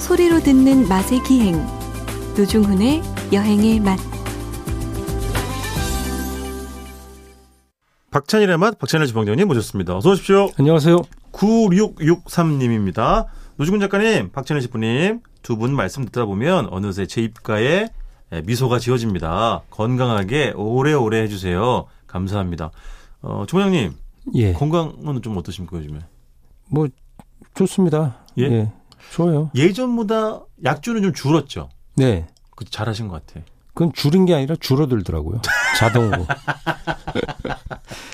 소리로 듣는 맛의 기행 노중훈의 여행의 맛 박찬일의 맛 박찬일 주방장님 모셨습니다. 어서 오십시오. 안녕하세요. 9663님입니다. 노중훈 작가님, 박찬일 셰프님 두 분 말씀 듣다 보면 어느새 제 입가에 미소가 지어집니다. 건강하게 오래오래 해주세요. 감사합니다. 어, 주방장님 예. 건강은 좀 어떠십니까 요즘에? 뭐 좋습니다. 예? 좋아요. 예전보다 약주는 좀 줄었죠. 네. 그 잘하신 것 같아. 그건 줄인 게 아니라 줄어들더라고요. 자동으로.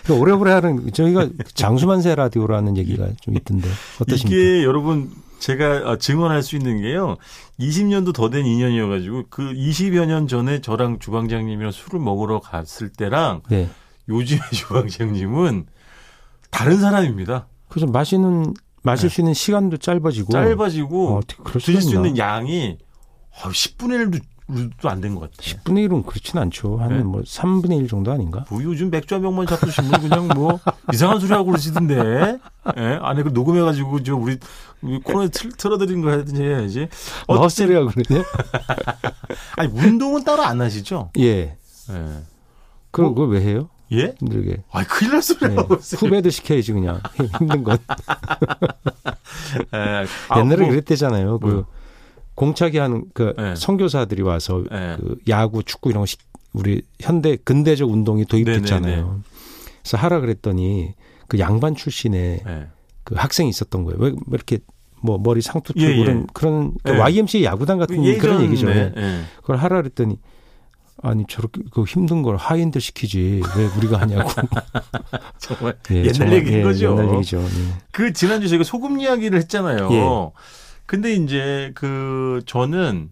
그러니까 오래오래 하는 저희가 장수만세 라디오라는 얘기가 좀 있던데 어떠십니까? 이게 여러분 제가 아, 증언할 수 있는 게요. 20년도 더 된 인연이어가지고 그 20여 년 전에 저랑 주방장님이랑 술을 먹으러 갔을 때랑 네. 요즘의 주방장님은 다른 사람입니다. 그래서 마시는 마실 네. 수 있는 시간도 짧아지고 짧아지고 어, 드실 수? 있는 양이 10분의 1도 안 된 것 같아요. 10분의 1은 그렇진 않죠. 한 네. 뭐 3분의 1 정도 아닌가? 뭐 요즘 맥주 한 병만 잡고 싶으면 그냥 뭐 이상한 소리 하고 그러시던데. 예? 안에 그 녹음해 가지고 저 우리, 코너에 틀, 틀어드린 거 하든지 해야지. 뭐 헛소리하고 그러네. 아니 운동은 따로 안 하시죠? 예. 예. 그걸, 뭐- 그걸 왜 해요? 예? 힘들게. 아 큰일 날 소리 네. 하고 있어요. 후배도 시켜야지 그냥 힘든 건. 예. 아, 옛날에 뭐, 그랬대잖아요. 그 뭐요? 공차기 하는 그 네. 선교사들이 와서 예. 그 야구, 축구 이런 거 시- 우리 현대 근대적 운동이 도입됐잖아요. 네네네. 그래서 하라 그랬더니 그 양반 출신의 예. 그 학생이 있었던 거예요. 왜, 왜 이렇게 뭐 머리 상투 예, 틀고 예. 그런 그런 그 예. YMCA 야구단 같은 그런 얘기죠. 예. 그걸 하라 그랬더니 아니 저렇게 그 힘든 걸 하인들 시키지 왜 우리가 하냐고. 정말 예, 옛날 정말, 얘기인 예, 거죠. 옛날 얘기죠. 예. 그 지난주 저희가 소금 이야기를 했잖아요. 예. 근데 이제 그 저는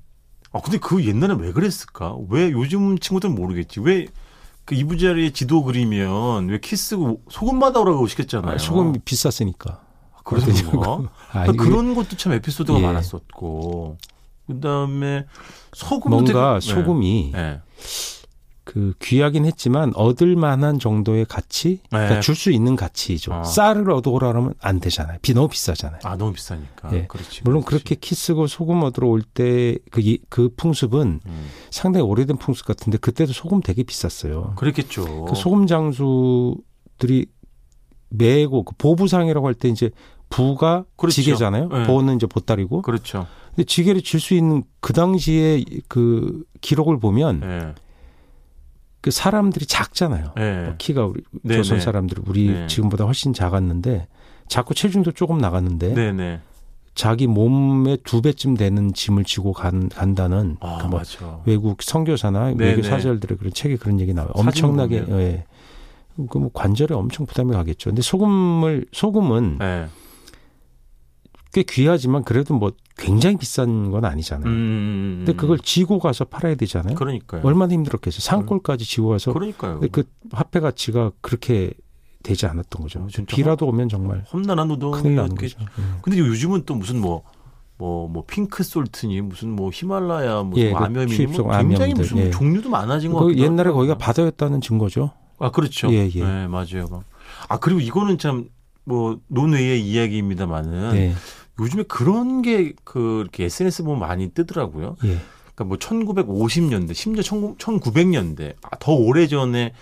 아 근데 그 옛날에 왜 그랬을까? 왜 요즘 친구들은 모르겠지. 왜 그 이부자리에 지도 그리면 왜 키스고 소금마다 오라고 시켰잖아요. 아, 소금이 비쌌으니까. 그래서 그런가? 아, 그 이게 그런 것도 참 에피소드가 예. 많았었고. 그다음에 소금 뭔가 소금이 네. 그 귀하긴 했지만 얻을 만한 정도의 가치, 그러니까 네. 줄수 있는 가치죠. 어. 쌀을 얻어오라 그러면 안 되잖아요. 비 너무 비싸잖아요. 아 너무 비싸니까. 예. 그렇지. 물론 그렇지. 그렇게 키 쓰고 소금 얻으러 올 때그그 풍습은 음. 상당히 오래된 풍습 같은데 그때도 소금 되게 비쌌어요. 그랬겠죠. 그 소금 장수들이 매고 그 보부상이라고 할 때 이제 부가 그렇죠. 지게잖아요. 네. 보는 이제 보따리고. 그렇죠. 근데 지게를 질 수 있는 그 당시에 그 기록을 보면 예. 그 사람들이 작잖아요. 예. 뭐 키가 우리 네, 조선 네. 사람들 우리 네. 지금보다 훨씬 작았는데 자꾸 체중도 조금 나갔는데. 자기 몸의 두 배쯤 되는 짐을 지고 간, 간다는 아, 그 뭐. 외국 선교사나 네, 외교 네. 사절들의 그런 책에 그런 얘기 나와요. 엄청나게. 예. 그뭐 관절에 엄청 부담이 가겠죠. 근데 소금을 소금은 예. 꽤 귀하지만 그래도 뭐 굉장히 비싼 건 아니잖아요. 음. 근데 그걸 지고 가서 팔아야 되잖아요. 그러니까요. 얼마나 힘들었겠어요. 산골까지 지고 가서 그러니까요. 근데 그 화폐 가치가 그렇게 되지 않았던 거죠. 비라도 오면 정말 험난한 큰일 나는 노동이었겠죠. 거죠. 예. 근데 요즘은 또 무슨 뭐, 뭐, 뭐, 핑크 솔트니, 무슨 뭐, 히말라야, 무슨 예, 뭐그 암염이니, 뭐 굉장히 암염들, 무슨 예. 종류도 많아진 것그 같기도 옛날에 하더라고요. 거기가 바다였다는 증거죠. 아, 그렇죠. 예, 예. 네, 맞아요. 아, 그리고 이거는 참, 뭐, 논외의 이야기입니다만은, 예, 요즘에 그런 게, 그, 이렇게 SNS 보면 많이 뜨더라고요. 예. 그러니까 뭐 1950년대, 심지어 1900년대, 아, 더 오래 전에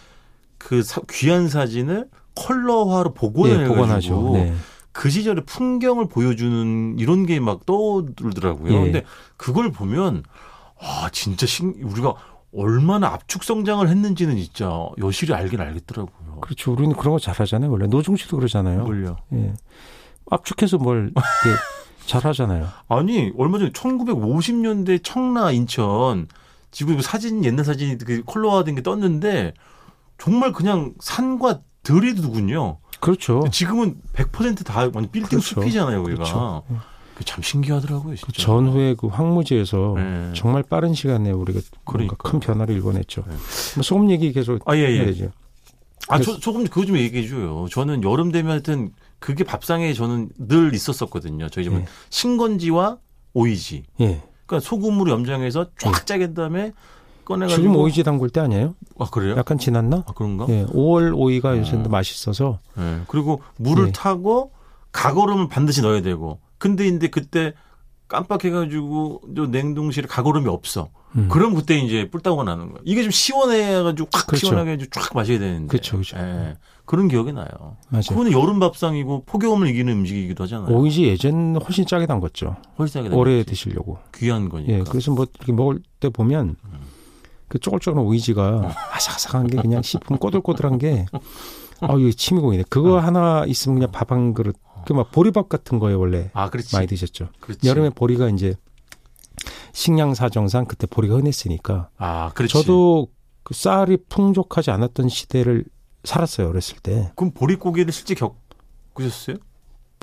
그 사- 귀한 사진을 컬러화로 복원을 예, 복원하죠. 네. 그 시절의 풍경을 보여주는 이런 게 막 떠오르더라고요. 예. 근데 그걸 보면 아 진짜 신, 우리가 얼마나 압축 성장을 했는지는 진짜 여실히 알긴 알겠더라고요. 그렇죠. 우리는 그런 거 잘하잖아요. 원래 노중 씨도 그러잖아요. 뭘요? 예. 압축해서 뭘 이렇게 잘하잖아요. 아니 얼마 전에 1950년대 청라 인천 지금 이거 사진 옛날 사진이 그 컬러화된 게 떴는데 정말 그냥 산과 들이더군요. 그렇죠. 지금은 100%다 완전 빌딩 그렇죠. 숲이잖아요, 우리가. 그렇죠. 그참 신기하더라고요, 진짜. 그 전후에 그 황무지에서 네. 정말 빠른 시간에 우리가 뭔가 그러니까요. 큰 변화를 일궈냈죠. 네. 뭐 소금 얘기 계속 아, 예, 예. 해야죠. 아, 저, 조금 그거 좀 얘기해 줘요. 저는 여름 되면 하여튼 그게 밥상에 저는 늘 있었었거든요. 저희 집은 예. 신건지와 오이지. 예. 그러니까 소금으로 염장해서 쫙 짜게 다음에 꺼내가지고. 지금 오이지 담글 때 아니에요? 아, 그래요? 약간 지났나? 아, 그런가? 예. 5월 오이가 어. 요새도 맛있어서 예. 그리고 물을 예. 타고 가거름은 반드시 넣어야 되고. 근데 이제 그때 깜빡해가지고 저 냉동실에 가거름이 없어. 음. 그럼 그때 이제 뿔따구가 나는 거야. 이게 좀 시원해가지고 확 그렇죠. 시원하게 해가지고 쫙 마셔야 되는데. 그렇죠, 그렇죠. 예. 그런 기억이 나요. 맞아요. 그거는 여름 밥상이고 폭염을 이기는 음식이기도 하잖아요. 오이지 예전 훨씬 짜게 담갔죠. 훨씬 싸게 오래. 드시려고. 귀한 거니까. 예, 그래서 뭐 이렇게 먹을 때 보면 그 쪼글쪼글한 오이지가 아삭아삭한 게 그냥 씹으면 꼬들꼬들한 게 아, 이거 침이 고이네. 그거 하나 있으면 그냥 밥 한 그릇. 그 막 보리밥 같은 거에 원래 아. 많이 드셨죠. 그렇지. 여름에 보리가 이제 식량 사정상 그때 보리가 흔했으니까 아, 그렇지. 저도 그 쌀이 풍족하지 않았던 시대를 살았어요 어렸을 때. 그럼 보릿고기를 실제 겪으셨어요?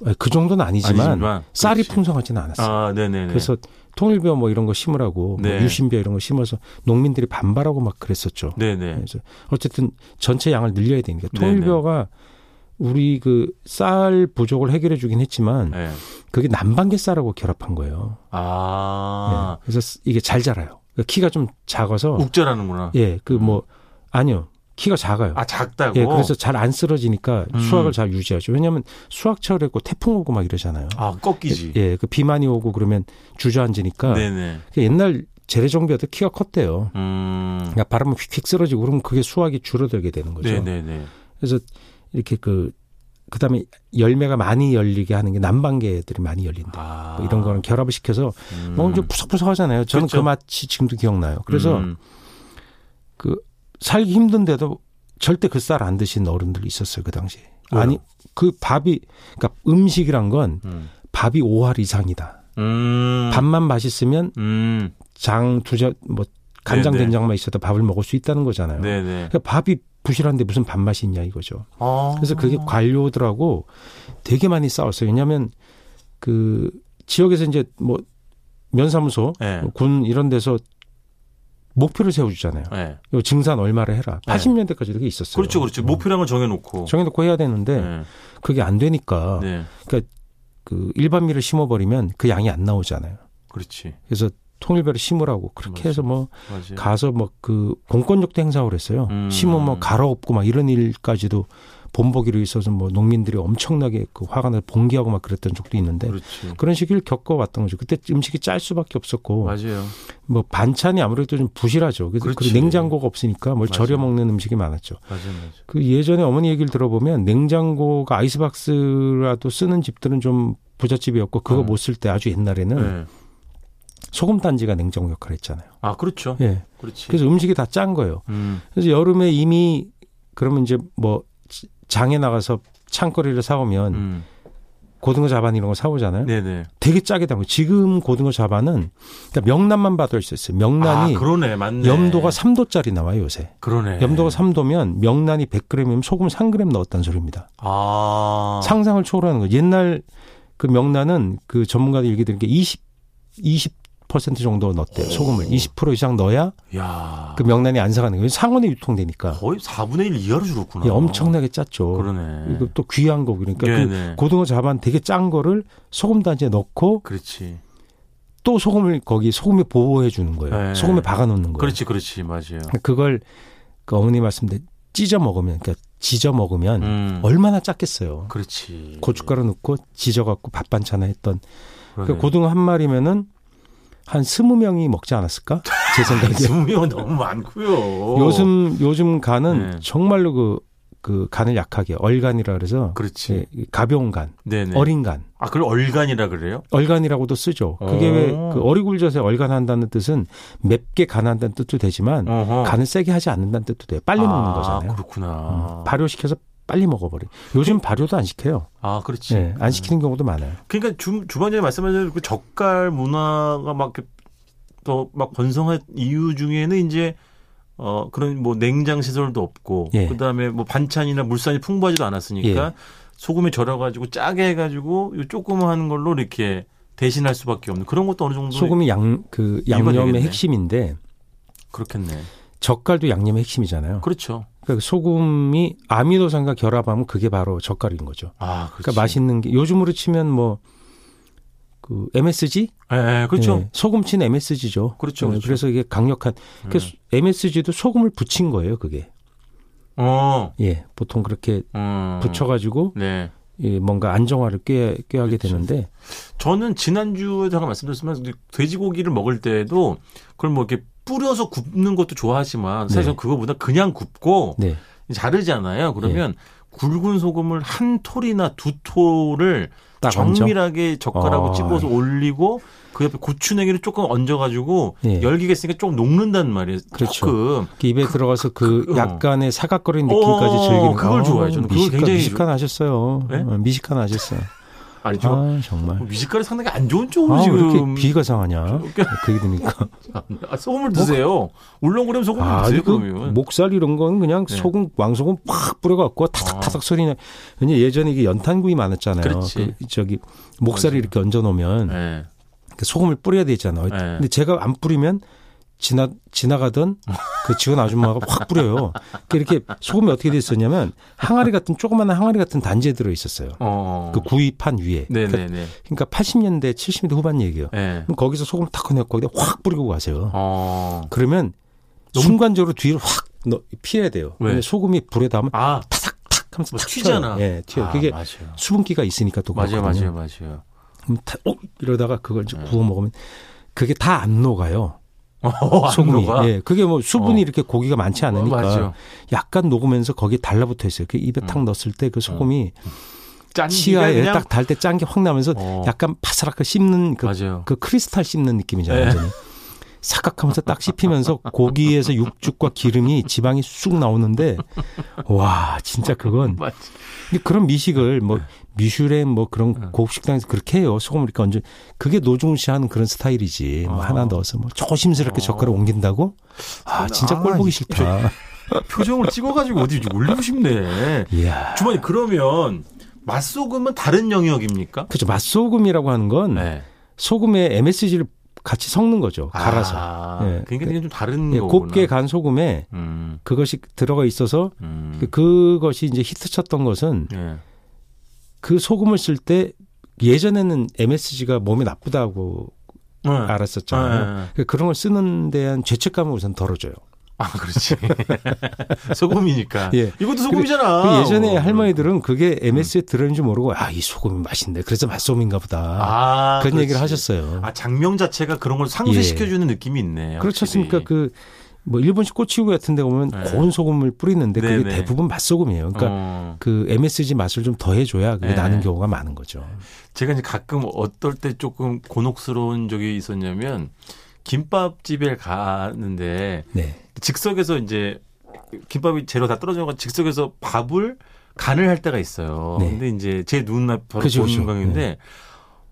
아니, 그 정도는 아니지만, 아니지만, 쌀이. 풍성하지는 않았어요. 아, 네네네. 그래서 통일벼 뭐 이런 거 심으라고 뭐 네. 유신벼 이런 거 심어서 농민들이 반발하고 막 그랬었죠. 네네. 그래서 어쨌든 전체 양을 늘려야 되니까 네네. 통일벼가 우리 그 쌀 부족을 해결해 주긴 했지만 네. 그게 남방계 쌀하고 결합한 거예요. 아, 예. 그래서 이게 잘 자라요. 그러니까 키가 좀 작아서 욱자라는구나. 예, 그 뭐 아니요. 키가 작아요. 아, 작다고? 예, 그래서 잘 안 쓰러지니까 음. 수확을 잘 유지하죠. 왜냐하면 수확철에 고 태풍 오고 막 이러잖아요. 아, 꺾이지. 예, 그 비 많이 오고 그러면 주저앉으니까 네네. 그 옛날 재래종비어도 키가 컸대요. 음. 그러니까 바람은 휙휙 쓰러지고 그러면 그게 수확이 줄어들게 되는 거죠. 네네네. 그래서 이렇게 그 그다음에 열매가 많이 열리게 하는 게 남방계들이 많이 열린다. 아. 뭐 이런 거랑 결합을 시켜서 음. 뭐좀 푸석푸석하잖아요. 저는 그 그렇죠. 맛이 지금도 기억나요. 그래서 음. 그 살기 힘든데도 절대 그 쌀 안 드신 어른들이 있었어요 그 당시. 에 왜요? 아니 그 밥이 그러니까 음식이란 건 음. 밥이 5할 이상이다. 음. 밥만 맛있으면 음. 장 두젓 뭐 간장 네네. 된장만 있어도 밥을 먹을 수 있다는 거잖아요. 네네. 그러니까 밥이 부실한데 무슨 밥맛이 있냐 이거죠. 아. 그래서 그게 관료들하고 되게 많이 싸웠어요. 왜냐하면 그 지역에서 이제 뭐 면사무소, 네. 뭐군 이런 데서 목표를 세워주잖아요. 네. 요 증산 얼마를 해라. 네. 80년대까지 그게 있었어요. 그렇죠, 그렇죠. 목표량을 정해놓고. 정해놓고 해야 되는데 네. 그게 안 되니까 네. 그 일반미를 심어버리면 그 양이 안 나오잖아요. 그렇지. 그래서 통일배를 심으라고 그렇게 맞아요. 해서 뭐 맞아요. 가서 뭐 그 공권력도 행사를 했어요. 음. 심으면 뭐 갈아엎고 막 이런 일까지도 본보기로 있어서 뭐 농민들이 엄청나게 그 화가 나서 봉기하고 막 그랬던 적도 있는데 그렇지. 그런 시기를 겪어왔던 거죠. 그때 음식이 짤 수밖에 없었고 맞아요. 뭐 반찬이 아무래도 좀 부실하죠. 그래서. 그리고 냉장고가 없으니까 뭘 맞아요. 절여 먹는 음식이 많았죠. 맞아요. 맞아요. 그 예전에 어머니 얘기를 들어보면 냉장고가 아이스박스라도 쓰는 집들은 좀 부잣집이었고 그거 어. 못쓸 때 아주 옛날에는 네. 소금 단지가 냉장고 역할을 했잖아요. 아, 그렇죠. 예. 그렇지. 그래서 음식이 다 짠 거예요. 음. 그래서 여름에 이미 그러면 이제 뭐 장에 나가서 창거리를 사오면 음. 고등어 자반 이런 거 사오잖아요. 네네. 되게 짜게 담고 지금 고등어 자반은 그러니까 명란만 알수 있어요. 명란이 아, 그러네. 맞네. 염도가 3도짜리 나와요 요새. 그러네. 염도가 3도면 명란이 100g이면 소금 3g 넣었다는 소리입니다. 아. 상상을 초월하는 거예요. 옛날 그 명란은 그 전문가들 얘기 들은 게 20, 20% 정도 넣었대요. 소금을. 20% 이상 넣어야 야. 그 명란이 안 상하는 거예요. 상온에 유통되니까. 거의 4분의 1 이하로 줄었구나. 예, 엄청나게 짰죠. 그러네. 이거 또 귀한 거 그러니까 그. 고등어 자반 되게 짠 거를 소금 단지에 넣고 그렇지. 또 소금을 거기 소금에 보호해 주는 거예요. 네. 소금에 박아 놓는 거예요. 그렇지, 그렇지. 맞아요. 그걸 그 어머니 말씀대로 찢어 먹으면 그러니까 지져 먹으면 음. 얼마나 짰겠어요. 그렇지. 고춧가루 넣고 지져 갖고 밥 반찬 했던. 그 고등어 한 마리면은 한 스무 명이 먹지 않았을까? 제 생각에. 수명은 너무 많고요. 요즘 요즘 간은 네. 정말로 그, 그 간을 약하게 얼간이라 그래서 그렇지. 예, 가벼운 간, 네네. 어린 간. 아, 그걸 얼간이라 그래요? 얼간이라고도 쓰죠. 그게 오. 왜그 어리굴젓에 얼간한다는 뜻은 맵게 간한다는 뜻도 되지만 어허. 간을 세게 하지 않는다는 뜻도 돼요. 빨리 먹는 아, 거잖아요. 그렇구나. 음, 발효시켜서 빨리 먹어버려. 요즘 발효도 안 시켜요. 아, 그렇지. 예, 안 시키는 경우도 많아요. 그러니까 주, 주방장님 말씀하신 그 젓갈 문화가 막 더 막 번성한 이유 중에는 이제 어 그런 뭐 냉장 시설도 없고 예. 그다음에 뭐 반찬이나 물산이 풍부하지도 않았으니까 예. 소금에 절여 가지고 짜게 해 가지고 요 조그마한 걸로 이렇게 대신할 수밖에 없는 그런 것도 어느 정도 소금이 양 그 양념의. 핵심인데 그렇겠네. 젓갈도 양념의 핵심이잖아요. 그렇죠. 그러니까 소금이 아미노산과 결합하면 그게 바로 젓갈인 거죠. 아, 그렇지. 그러니까 맛있는 게 요즘으로 치면 뭐 그 MSG? 예, 예, 그렇죠. 예, 소금친 MSG죠. 그렇죠, 그렇죠. 래서 이게 강력한 그래서 MSG도 소금을 붙인 거예요, 그게. 어. 예, 보통 그렇게 어. 붙여가지고 네. 이 뭔가 안정화를 꾀, 꾀하게 그렇죠. 되는데 저는 지난주에 제가 말씀드렸지만 돼지고기를 먹을 때도 그걸 뭐 이렇게 뿌려서 굽는 것도 좋아하지만 사실 네. 은 그거보다 그냥 굽고 네. 자르잖아요. 그러면 굵은 소금을 한 톨이나 두 톨을 딱 얹어? 정밀하게 젓가락으로 아. 집어서 올리고 그 옆에 고추냉이를 조금 얹어가지고 예. 열기가 있으니까 조금 녹는단 말이에요. 그렇죠. 조금. 그 입에 들어가서 그 그, 어. 약간의 사각거리는 느낌까지 어, 즐기는 그걸 아, 좋아해요. 저는 그걸 미식가, 굉장히 미식가 나셨어요. 네? 어, 미식가 나셨어요. 아니죠. 아 정말. 미식가루 상당히 안 좋은 쪽으로 아, 왜 지금 이렇게 비가 상하냐? 그 얘기니까. 아, 소금을 드세요. 울렁거리면 소금을 아, 드세요. 그 그러면. 목살 이런 건 그냥 네. 소금 왕소금 팍 뿌려갖고 타닥타닥 소리 나. 왜냐 예전에 이게 연탄구이 많았잖아요. 그렇지. 그 저기 목살이 맞아요. 이렇게 얹어 놓으면 네. 그 소금을 뿌려야 되잖아요. 네. 근데 제가 안 뿌리면 지나 지나가던 그 직원 아줌마가 확 뿌려요. 그러니까 이렇게 소금이 어떻게 돼 있었냐면 항아리 같은 조그마한 항아리 같은 단지에 들어 있었어요. 어. 그 구이판 위에. 그러니까, 네네네. 그러니까 80년대, 70년대 후반 얘기예요. 네. 거기서 소금을 탁 꺼내고 거기다 확 뿌리고 가세요. 어. 그러면 너무- 순간적으로 뒤를 확 넣- 피해야 돼요. 왜? 소금이 불에 닿으면 아, 타삭탁 하면서 뭐탁 튀잖아. 예, 튀어요. 아, 그게 맞아요. 수분기가 있으니까 또 맞아요, 그렇거든요. 맞아요, 맞아요. 그럼 다, 어? 이러다가 그걸 이제 네. 구워 먹으면 그게 다 안 녹아요. 어, 안 소금이. 예, 그게 뭐 수분이 어. 이렇게 고기가 많지 않으니까 어. 약간 녹으면서 거기에 달라붙어 있어요. 그 입에 탁 음. 넣었을 때 그 소금이 짠기가 치아에 그냥- 딱달 때 짠 게 확 나면서 어, 약간 바스락하게 씹는 그. 그 크리스탈 씹는 느낌이잖아요. 네. 완전히. 사각하면서 딱 씹히면서 고기에서 육즙과 기름이 지방이 쑥 나오는데 와 진짜 그건 맞 근데 그런 미식을 뭐 미슈랭 뭐 그런 네. 고급 식당에서 그렇게 해요. 소금을 이렇게 얹어 그게 노중시하는 그런 스타일이지. 뭐 아. 하나 넣어서 뭐 조심스럽게 어. 젓가락 옮긴다고? 아 진짜 아, 꼴 보기 싫다. 표정을 찍어가지고 어디 좀 올리고 싶네. 이야. 주머니 그러면 맛소금은 다른 영역입니까? 그죠 맛소금이라고 하는 건 네. 소금에 MSG를 같이 섞는 거죠. 갈아서. 아, 예. 그러니까 이게 좀 다른 예, 거구나. 곱게 간 소금에 음, 그것이 들어가 있어서 음. 그- 그것이 이제 히트 쳤던 것은 예. 그 소금을 쓸 때 예전에는 MSG가 몸에 나쁘다고 네. 알았었잖아요. 그 그런 걸 쓰는 데한 죄책감을 우선 덜어줘요. 아, 그렇지. 소금이니까. 예. 이것도 소금이잖아. 그 예전에 어. 할머니들은 그게 MSG에 들어있는지 모르고 아 이 소금이 맛있네. 그래서 맛소금인가 보다. 아, 그런 그렇지. 얘기를 하셨어요. 아, 장명 자체가 그런 걸 상쇄시켜주는 느낌이 있네. 그렇지. 않습니까? 그 뭐 일본식 꼬치구이 같은 데 보면 네. 고운 소금을 뿌리는데 그게 네네. 대부분 맛소금이에요. 그러니까 어. 그 MSG 맛을 좀 더해줘야 그게 네. 나는 경우가 많은 거죠. 제가 이제 가끔 어떨 때 조금 곤혹스러운 적이 있었냐면 김밥집에 가는데 네. 즉석에서 이제 김밥이 재료 다 떨어져가 즉석에서 밥을 간을 할 때가 있어요. 네. 근데 이제 제 눈앞 바로 그죠, 보는 그죠. 광인데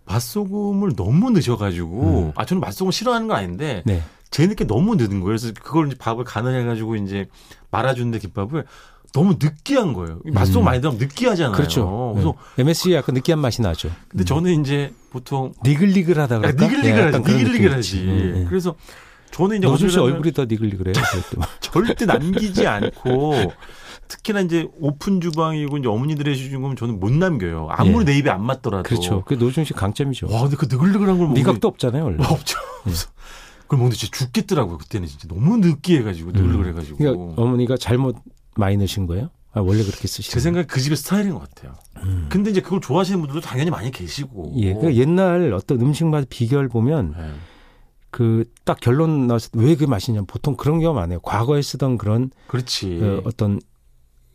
맛소금을 너무 넣으셔가지고 음. 아 저는 맛소금 싫어하는 건 아닌데 네. 제 늦게 너무 넣은 거예요. 그래서 그걸 이제 밥을 간을 해가지고 이제 말아주는데 김밥을 너무 느끼한 거예요. 맛소금 음. 많이 넣으면 느끼하잖아요. 그렇죠. 그래서 네. MSG 약간 느끼한 맛이 나죠. 근데 음. 저는 이제 보통 니글니글하다 야, 그럴까? 니글니글하지, 네, 니글니글하지. 네, 네. 그래서 저는 이제 노준 씨 얼굴이 더. 그럴 때. 절대 남기지 않고 특히나 이제 오픈 주방이고 이제 어머니들이 해주신 거면 저는 못 남겨요. 아무리 예. 내 입에 안 맞더라도. 그렇죠. 그 노준 씨 강점이죠. 와, 근데 그 느글느글한 걸 먹는데 미각도 없잖아요, 원래. 와, 없죠. 그래서 그걸 먹는데 진짜 죽겠더라고요. 그때는 진짜 너무 느끼해가지고 느글느글해가지고. 그러니까 어머니가 잘못 많이 넣으신 거예요? 아, 원래 그렇게 쓰시는 제 생각에 그 집의 스타일인 것 같아요. 음. 근데 이제 그걸 좋아하시는 분들도 당연히 많이 계시고. 예, 그 옛날 어떤 음식 맛 비결 보면 네. 그 딱 결론 나서 왜그 맛이냐 보통 그런 경우 많아요. 과거에 쓰던 그런 그렇지. 그 어떤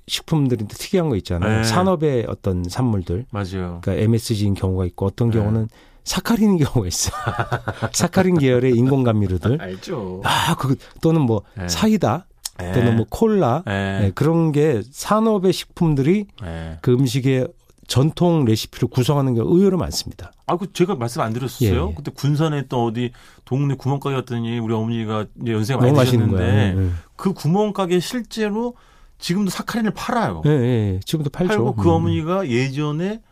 식품들이 특이한 거 있잖아요. 네. 산업의 어떤 산물들, 맞아요. 그러니까 MSG인 경우가 있고 어떤 네. 경우는 사카린인 경우가 있어요. 사카린 계열의 인공 감미료들. 알죠. 아, 그 또는 뭐 네. 사이다 또는 뭐 콜라 네. 네, 그런 게 산업의 식품들이 네. 그 음식의 전통 레시피를 구성하는 게 의외로 많습니다. 아, 그 제가 말씀 안 드렸었어요. 예, 예. 그때 군산에 또 어디 동네 구멍가게 갔더니 우리 어머니가 연세가 많이 드셨는데 거예요. 그 구멍가게 실제로 지금도 사카린을 팔아요. 예, 예, 예. 지금도 팔죠. 팔고 그 음. 어머니가 예전에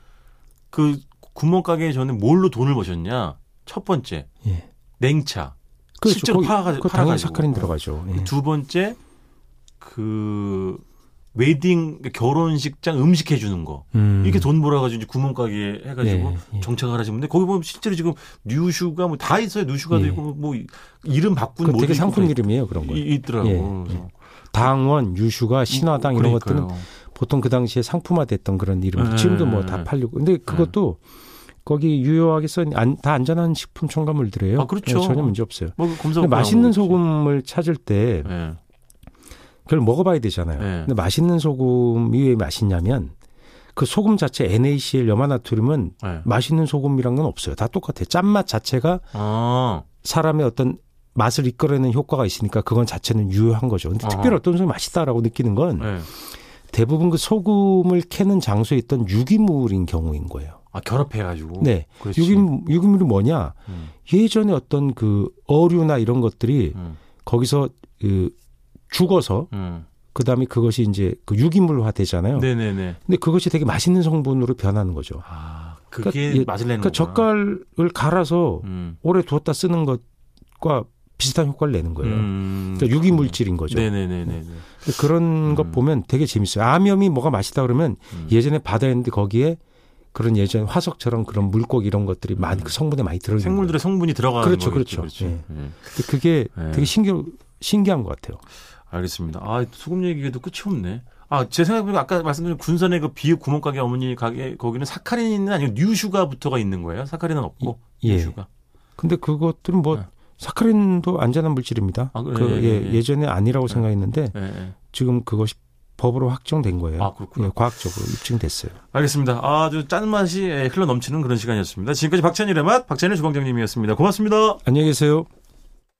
그 구멍가게 전에 뭘로 돈을 버셨냐? 첫 번째 예. 냉차. 그렇죠. 실제로 팔아가지고. 사카린 들어가죠. 예. 두 번째 그 웨딩 결혼식장 음식 해주는 거 음. 이렇게 돈 벌어가지고 구멍가게 해가지고 예, 예. 정착을 하시는데 거기 보면 실제로 지금 뉴슈가 뭐 다 있어요. 뉴슈가도 예. 있고 뭐 이름 바꾼 그 모두 되게 상품 다 이름이에요 그런 거. 이- 있더라고. 예, 그래서 당원, 유슈가, 신화당 이런 그러니까요. 것들은 보통 그 당시에 상품화됐던 그런 이름. 네. 지금도 뭐 다 팔리고. 근데 그것도 거기 유효하게 써다 안전한 식품 첨가물들이에요. 아, 그렇죠. 네, 전혀 문제 없어요. 뭐 검사. 근데 맛있는 소금을 찾을 때 예. 그걸 먹어봐야 되잖아요. 네. 근데 맛있는 소금이 왜 맛있냐면 그 소금 자체 NaCl 염화나트륨은 예. 맛있는 소금이란 건 없어요. 다 똑같아요. 짠맛 자체가 아. 사람의 어떤 맛을 이끌어내는 효과가 있으니까 그건 자체는 유효한 거죠. 근데 어허. 특별히 어떤 소금이 맛있다라고 느끼는 건 예. 대부분 그 소금을 캐는 장소에 있던 유기물인 경우인 거예요. 아 결합해가지고. 네. 그렇지. 유기, 유기물이 뭐냐? 음. 예전에 어떤 그 어류나 이런 것들이 음. 거기서 그 죽어서 음. 그 다음에 그것이 이제 그 유기물화 되잖아요. 네네네. 근데 그것이 되게 맛있는 성분으로 변하는 거죠. 아 그게 그러니까 예, 맛을 내는 그러니까. 젓갈을 갈아서 음. 오래 두었다 쓰는 것과 비슷한 효과를 내는 거예요. 음. 그러니까 유기물질인 거죠. 네네네네. 그런 것 음. 보면 되게 재밌어요. 암염이 뭐가 맛있다 그러면 음. 예전에 바다에 있는데 거기에 그런 예전 화석처럼 그런 물고기 이런 것들이 많이 그 성분에 많이 들어있는 거예요. 생물들의 성분이 들어가는 그렇죠, 거겠지, 그렇죠. 예. 예. 근데 그게 네. 되게 신기 신기한 것 같아요. 알겠습니다. 아 소금 얘기도 끝이 없네. 아 제 생각해보니까 아까 말씀드린 군산의 그 비읍 구멍가게 어머니 가게 거기는 사카린은 아니고 뉴슈가부터가 있는 거예요. 사카린은 없고 예. 뉴슈가. 근데 그것들은 뭐 네. 사카린도 안전한 물질입니다. 아, 그래. 그 예, 예, 예. 예전에 아니라고 네. 생각했는데 예, 예. 지금 그것이 법으로 확정된 거예요. 아 그렇군요. 예, 과학적으로 입증됐어요. 알겠습니다. 아주 짠 맛이 흘러 넘치는 그런 시간이었습니다. 지금까지 박찬일의 맛 박찬일 주방장님이었습니다. 고맙습니다. 안녕히 계세요.